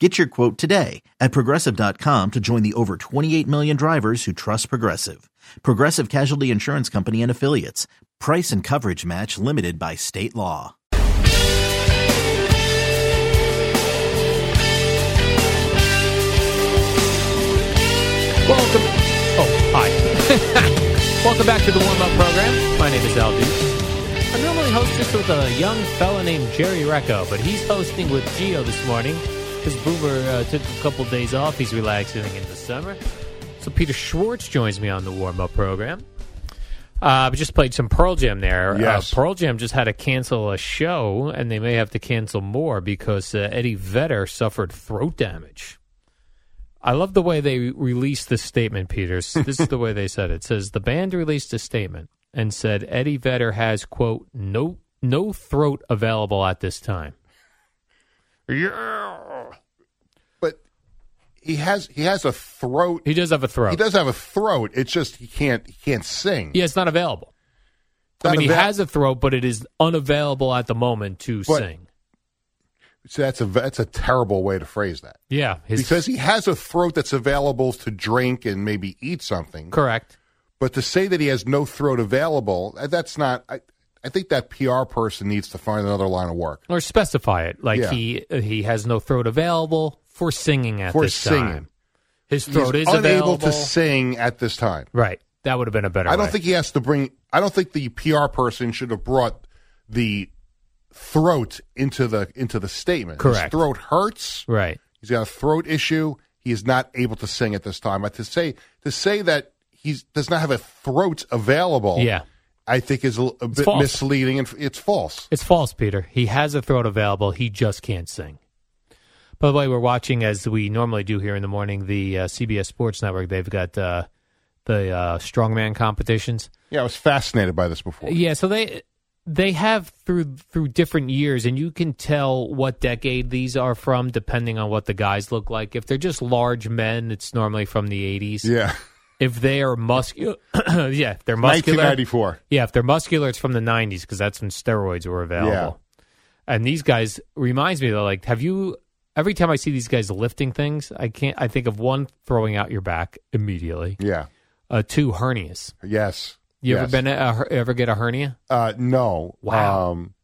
Get your quote today at progressive.com to join the over 28 million drivers who trust Progressive. Progressive Casualty Insurance Company and Affiliates. Price and coverage match limited by state law. Welcome. Oh, hi. Welcome back to the warm up program. My name is Al. I normally host this with a young fella named Jerry Recco, but he's hosting with Gio this morning because Boomer uh, took a couple days off. He's relaxing in the summer. So Peter Schwartz joins me on the warm up program. Uh, we just played some Pearl Jam there. Yes. Uh, Pearl Jam just had to cancel a show, and they may have to cancel more because uh, Eddie Vedder suffered throat damage. I love the way they released this statement, Peters. This is the way they said it. It says the band released a statement and said Eddie Vedder has quote no no throat available at this time. Yeah. but he has he has a throat. He does have a throat. He does have a throat. It's just he can't he can't sing. Yeah, it's not available. I Not mean, he has a throat, but it is unavailable at the moment to But- sing. So that's a that's a terrible way to phrase that Yeah, his, because he has a throat that's available to drink and maybe eat something. correct. But to say that he has no throat available, uh, that's not. I, I think that PR person needs to find another line of work Or specify it like Yeah. he he has no throat available for singing at for this singing. time. His throat He's is unable available to sing at this time. Right. That would have been a better. I don't way. think he has to bring. I don't think the PR person should have brought the throat into the into the statement. Correct. His throat hurts. Right. He's got a throat issue. He is not able to sing at this time. But to say to say that he does not have a throat available, Yeah. I think is a, a bit false. misleading and it's false. It's false, Peter. He has a throat available. He just can't sing. By the way, we're watching as we normally do here in the morning. The uh, CBS Sports Network. They've got uh, the uh, strongman competitions. Yeah, I was fascinated by this before. Yeah, so they they have through through different years, and you can tell what decade these are from depending on what the guys look like. If they're just large men, it's normally from the eighties. Yeah, If they are muscular, yeah, if they're muscular. 1994. Yeah, if they're muscular, it's from the '90s because that's when steroids were available. And these guys reminds me though, like, have you? Every time I see these guys lifting things, I can't. I think of one throwing out your back immediately. Yeah. Uh, two hernias. Yes. You yes. ever been a, a, ever get a hernia? Uh, no. Wow. Um,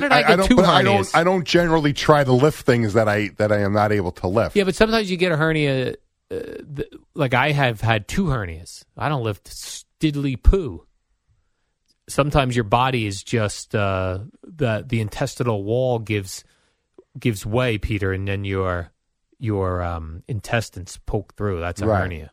did I get don't, I don't. I don't generally try to lift things that I that I am not able to lift. Yeah, but sometimes you get a hernia. Uh, th- like I have had two hernias. I don't lift diddly poo. Sometimes your body is just uh, the the intestinal wall gives gives way, Peter, and then your your um, intestines poke through. That's a Right. hernia.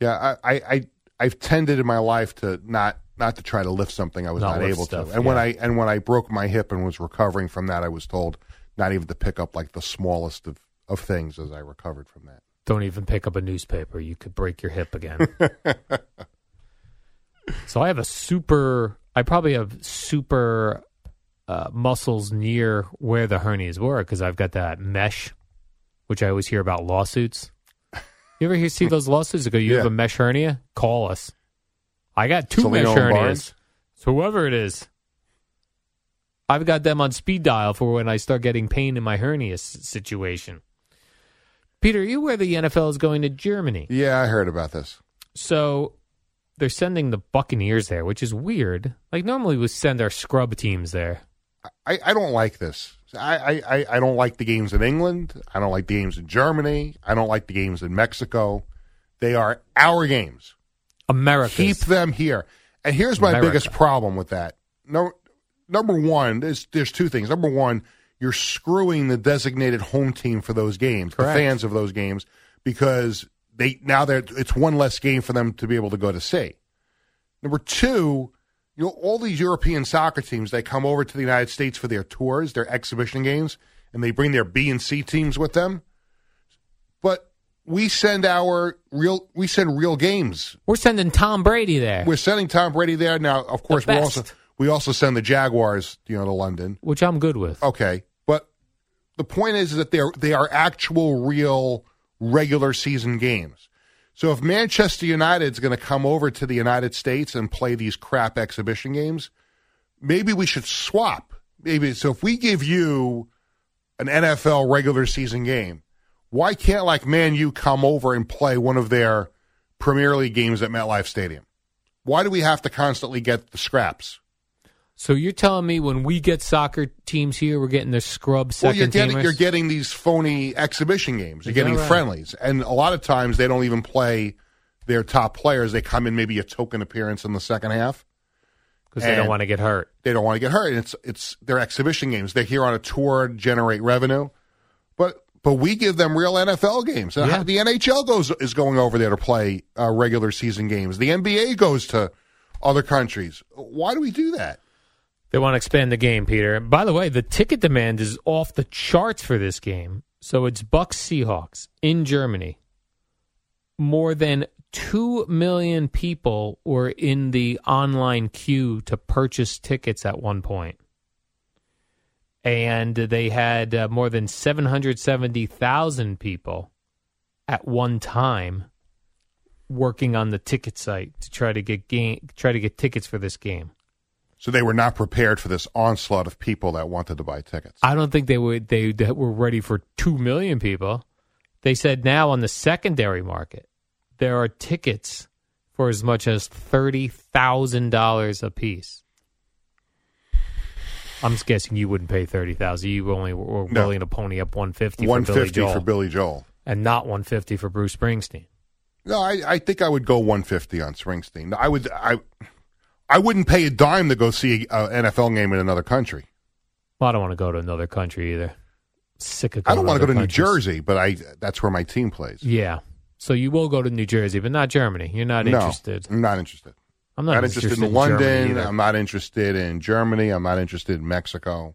Yeah, I, I, I I've tended in my life to not not to try to lift something I was Not not, able stuff, to. And when. I and when I broke my hip and was recovering from that, I was told not even to pick up like the smallest of, of things as I recovered from that. Don't even pick up a newspaper. You could break your hip again. so I have a super. I probably have super uh, muscles near where the hernias were because I've got that mesh, which I always hear about lawsuits. You ever hear see those lawsuits? That go, you have a mesh hernia? Call us. I got two Salino mesh hernias. So whoever it is, I've got them on speed dial for when I start getting pain in my hernia s- situation. Peter, are you aware the NFL is going to Germany? Yeah, I heard about this. So they're sending the Buccaneers there, which is weird. Like normally we send our scrub teams there. I, I don't like this. I, I, I don't like the games in England. I don't like the games in Germany. I don't like the games in Mexico. They are our games. America. Keep them here. And here's my America. biggest problem with that. No, number one, there's, there's two things. Number one, you're screwing the designated home team for those games, Correct. the fans of those games, because they now they're it's one less game for them to be able to go to see. Number two, you know, all these European soccer teams they come over to the United States for their tours, their exhibition games, and they bring their B and C teams with them. But we send our real we send real games We're sending Tom Brady there, we're sending Tom Brady there now. Of course, we also we also send the Jaguars, you know, to London. which I'm good with. Okay, the point is, is that they're they are actual, real regular season games. So if Manchester United's going to come over to the United States and play these crap exhibition games, maybe we should swap. Maybe so if we give you an NFL regular season game, why can't like Man U come over and play one of their Premier League games at MetLife Stadium? Why do we have to constantly get the scraps? So you're telling me when we get soccer teams here, we're getting the scrub Well, you're getting teamers? you're getting these phony exhibition games. You're Is getting right? friendlies, and a lot of times they don't even play their top players. They come in maybe a token appearance in the second half. because they don't want to get hurt. They don't want to get hurt. It's it's their exhibition games. They're here on a tour to generate revenue, but but we give them real NFL games. Yeah. The NHL goes is going over there to play uh, regular season games. The NBA goes to other countries. Why do we do that? They want to expand the game, Peter. By the way, the ticket demand is off the charts for this game. So it's Bucs Seahawks in Germany. More than 2 million people were in the online queue to purchase tickets at one point. And they had uh, more than 770,000 people at one time working on the ticket site to try to get game, try to get tickets for this game. So they were not prepared for this onslaught of people that wanted to buy tickets. I don't think they would they, they were ready for two million people. They said now on the secondary market there are tickets for as much as thirty thousand dollars a piece. I'm just guessing you wouldn't pay thirty thousand. You only were No. willing to pony up one fifty for One Billy fifty for Billy Joel. and not one fifty for Bruce Springsteen. No, I, I think I would go 150 on Springsteen. I would I I wouldn't pay a dime to go see an NFL game in another country. Well, I don't want to go to another country either. Sick of. I don't want to go to other New. Jersey, but I that's where my team plays. Yeah, so you will go to New Jersey, but not Germany. You're not no, interested. I'm not interested. I'm Not, not, interested, in Germany London. I'm not interested in Germany. I'm not interested in Mexico.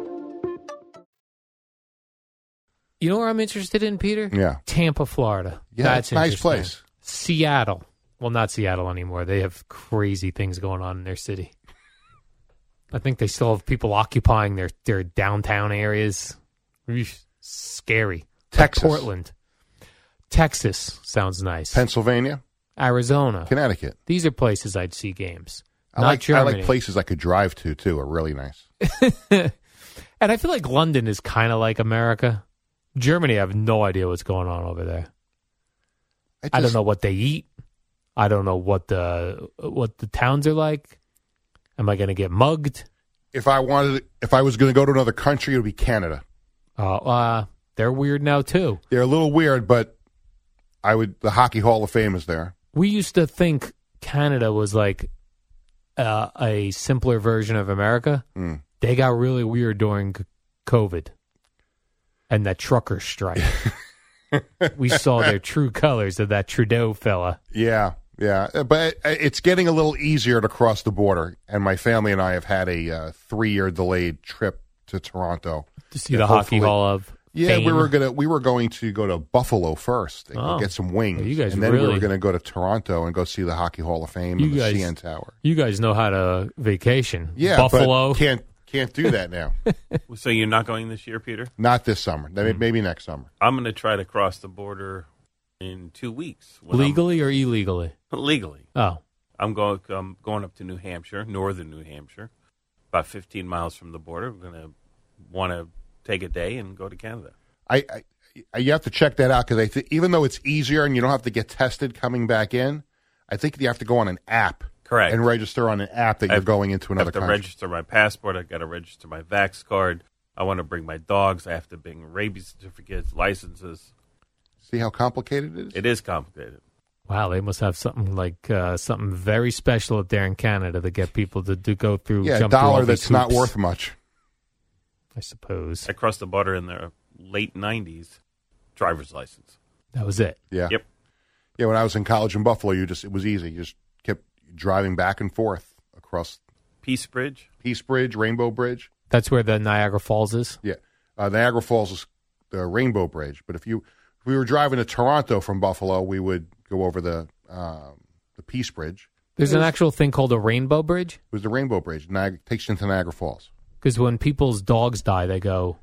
You know where I'm interested in, Peter? Yeah. Tampa, Florida. Yeah, That's it's a nice place. Seattle. Well, not Seattle anymore. They have crazy things going on in their city. I think they still have people occupying their, their downtown areas. Eesh, Scary. Like Texas. Portland. Texas sounds nice. Pennsylvania, Arizona. Connecticut. These are places I'd see games. I like I like places I could drive to too. Are really nice. And I feel like London is kind of like America. Germany, I have no idea what's going on over there. I don't know what they eat. I don't know what the what the towns are like. Am I going to get mugged? If I wanted, if I was going to go to another country, it would be Canada. Uh, uh, they're weird now too. They're a little weird, but I would. The Hockey Hall of Fame is there. We used to think Canada was like uh, a simpler version of America. Mm. They got really weird during COVID and that trucker strike. we saw their true colors of that Trudeau fella. Yeah, yeah, Uh, but it's getting a little easier to cross the border. And my family and I have had a uh, three-year delayed trip to Toronto. To see the Hockey Hall of Yeah, we Fame. were gonna we were going to go to Buffalo first and Oh. get some wings, you guys and then we were going to go to Toronto and go see the Hockey Hall of Fame You and the guys- CN Tower. You guys know how to vacation. Yeah, Buffalo. can't can't do that now. So you're not going this year, Peter? Not this summer. Hmm. Maybe, maybe next summer. I'm going to try to cross the border in two weeks. when I'm- legally or illegally? legally. Oh, I'm going. I'm going up to New Hampshire, northern New Hampshire, about 15 miles from the border. I'm going to want to take a day and go to Canada. I, I you have to check that out because I think even though it's easier and you don't have to get tested coming back in, I think you have to go on an app. Correct. And register on an app that you're going into another I have to country. register my passport. I've got to register my Vax card. I want to bring my dogs. I have to bring rabies certificates, licenses. See how complicated it is? It is complicated. wow! They must have something like uh, something very special up there in Canada to get people to, to go through. yeah, a jump through all dollar these that's not worth much. I suppose I crossed the border in the late 90s. Driver's license. that was it. Yeah. Yep. Yeah, when I was in college in Buffalo, you just it was easy. You just kept driving back and forth across Peace Bridge. Peace Bridge, Rainbow Bridge. That's where the Niagara Falls is. Yeah, uh, Niagara Falls is the Rainbow Bridge. But if you if we were driving to Toronto from Buffalo, we would go over the um, the Peace Bridge. There's an actual thing called a Rainbow Bridge It was the Rainbow Bridge. Niagara takes you into Niagara Falls. because when people's dogs die, they go.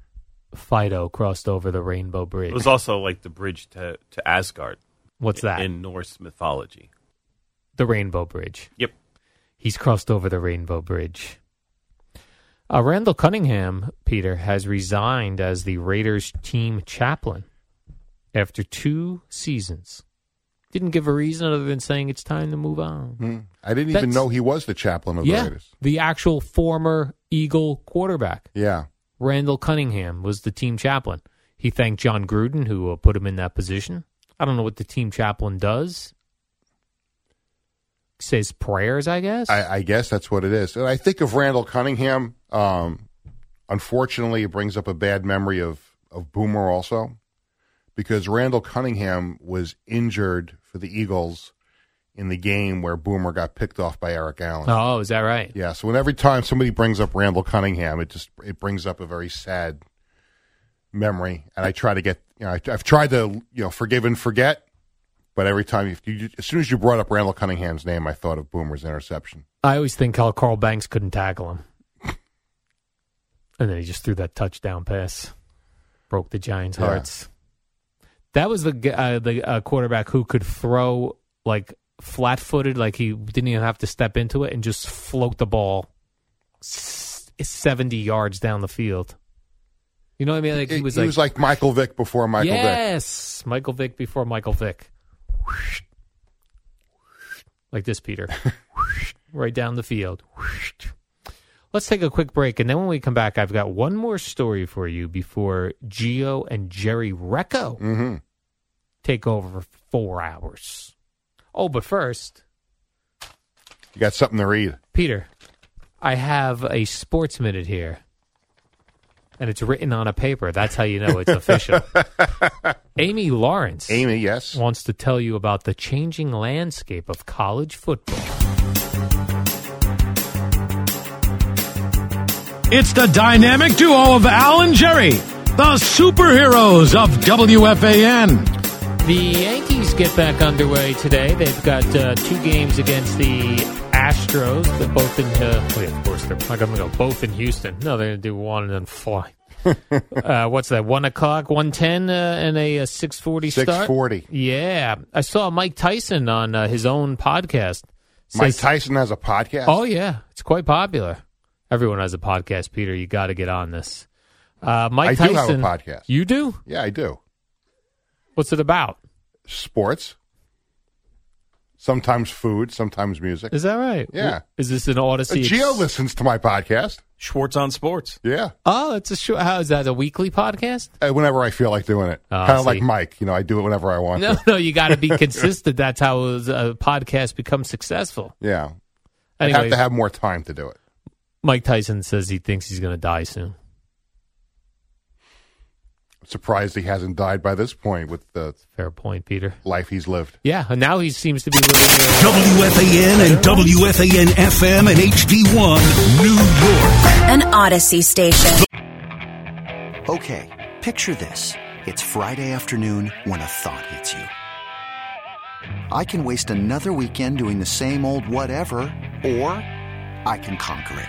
Fido crossed over the Rainbow Bridge. It was also like the bridge to, to Asgard What's that? in Norse mythology. The Rainbow Bridge. Yep. He's crossed over the Rainbow Bridge. Uh, Randall Cunningham, Peter, has resigned as the Raiders team chaplain after two seasons. Didn't give a reason other than saying it's time to move on. Hmm. I didn't even know he was the chaplain of the yeah, Raiders. the actual former Eagle quarterback, Yeah, Randall Cunningham, was the team chaplain. He thanked Jon Gruden, who uh, put him in that position. I don't know what the team chaplain does. Says prayers, I guess. I, I guess that's what it is. And I think of Randall Cunningham. Um, unfortunately, it brings up a bad memory of of Boomer also, because Randall Cunningham was injured for the Eagles in the game where Boomer got picked off by Eric Allen. oh, is that right? Yeah, so when every time somebody brings up Randall Cunningham, it just it brings up a very sad memory, and I try to get you know I, I've tried to you know forgive and forget, but every time you, as soon as you brought up Randall Cunningham's name, I thought of Boomer's interception. I always think how Carl Banks couldn't tackle him. and then he just threw that touchdown pass. Broke the Giants' Yeah. hearts. That was the uh, the uh, quarterback who could throw like flat footed, like he didn't even have to step into it and just float the ball 70 yards down the field. You know what I mean? Like he was like, Michael Vick before Michael Vick. yes, Michael Vick before Michael Vick. Like this, Peter. right down the field. Let's take a quick break, and then when we come back, I've got one more story for you before Gio and Jerry Recco hmm take over for four hours. Oh, but first, You got something to read. Peter, I have a sports minute here, and it's written on a paper. That's how you know it's official. Amy Lawrence Amy, yes. wants to tell you about the changing landscape of college football. It's the dynamic duo of Al and Jerry, the superheroes of WFAN. The Yankees get back underway today. They've got uh, two games against the Astros. They're both in, uh, well, yeah, of course, they're not going to go both in Houston. No, they're going to do one and then fly. uh, what's that? One o'clock, one ten, uh, and a, uh six forty start. 640. Yeah, I saw Mike Tyson on uh, his own podcast. Mike Tyson has a podcast. Oh yeah, it's quite popular. Everyone has a podcast, Peter. You got to get on this. Uh, Mike I do have Tyson, a podcast. You do? Yeah, I do. What's it about? Sports. Sometimes food, sometimes music. Is that right? Yeah. Is this an Uh, Odyssey? Gio listens to my podcast. Schwartz on Sports. Yeah. Oh, it's a show. How is that? A weekly podcast? Uh, whenever I feel like doing it. Oh, kind of like Mike. You know, I do it whenever I want No, to. no. You got to be consistent. That's how a podcast becomes successful. Yeah. I have to have more time to do it. Mike Tyson says he thinks he's going to die soon. Surprised he hasn't died by this point with the Fair point, Peter. life he's lived. Yeah, and now he seems to be living. WFAN and WFAN FM and HD1, New York. An Odyssey station. Okay, picture this. It's Friday afternoon when a thought hits you. I can waste another weekend doing the same old whatever, or I can conquer it.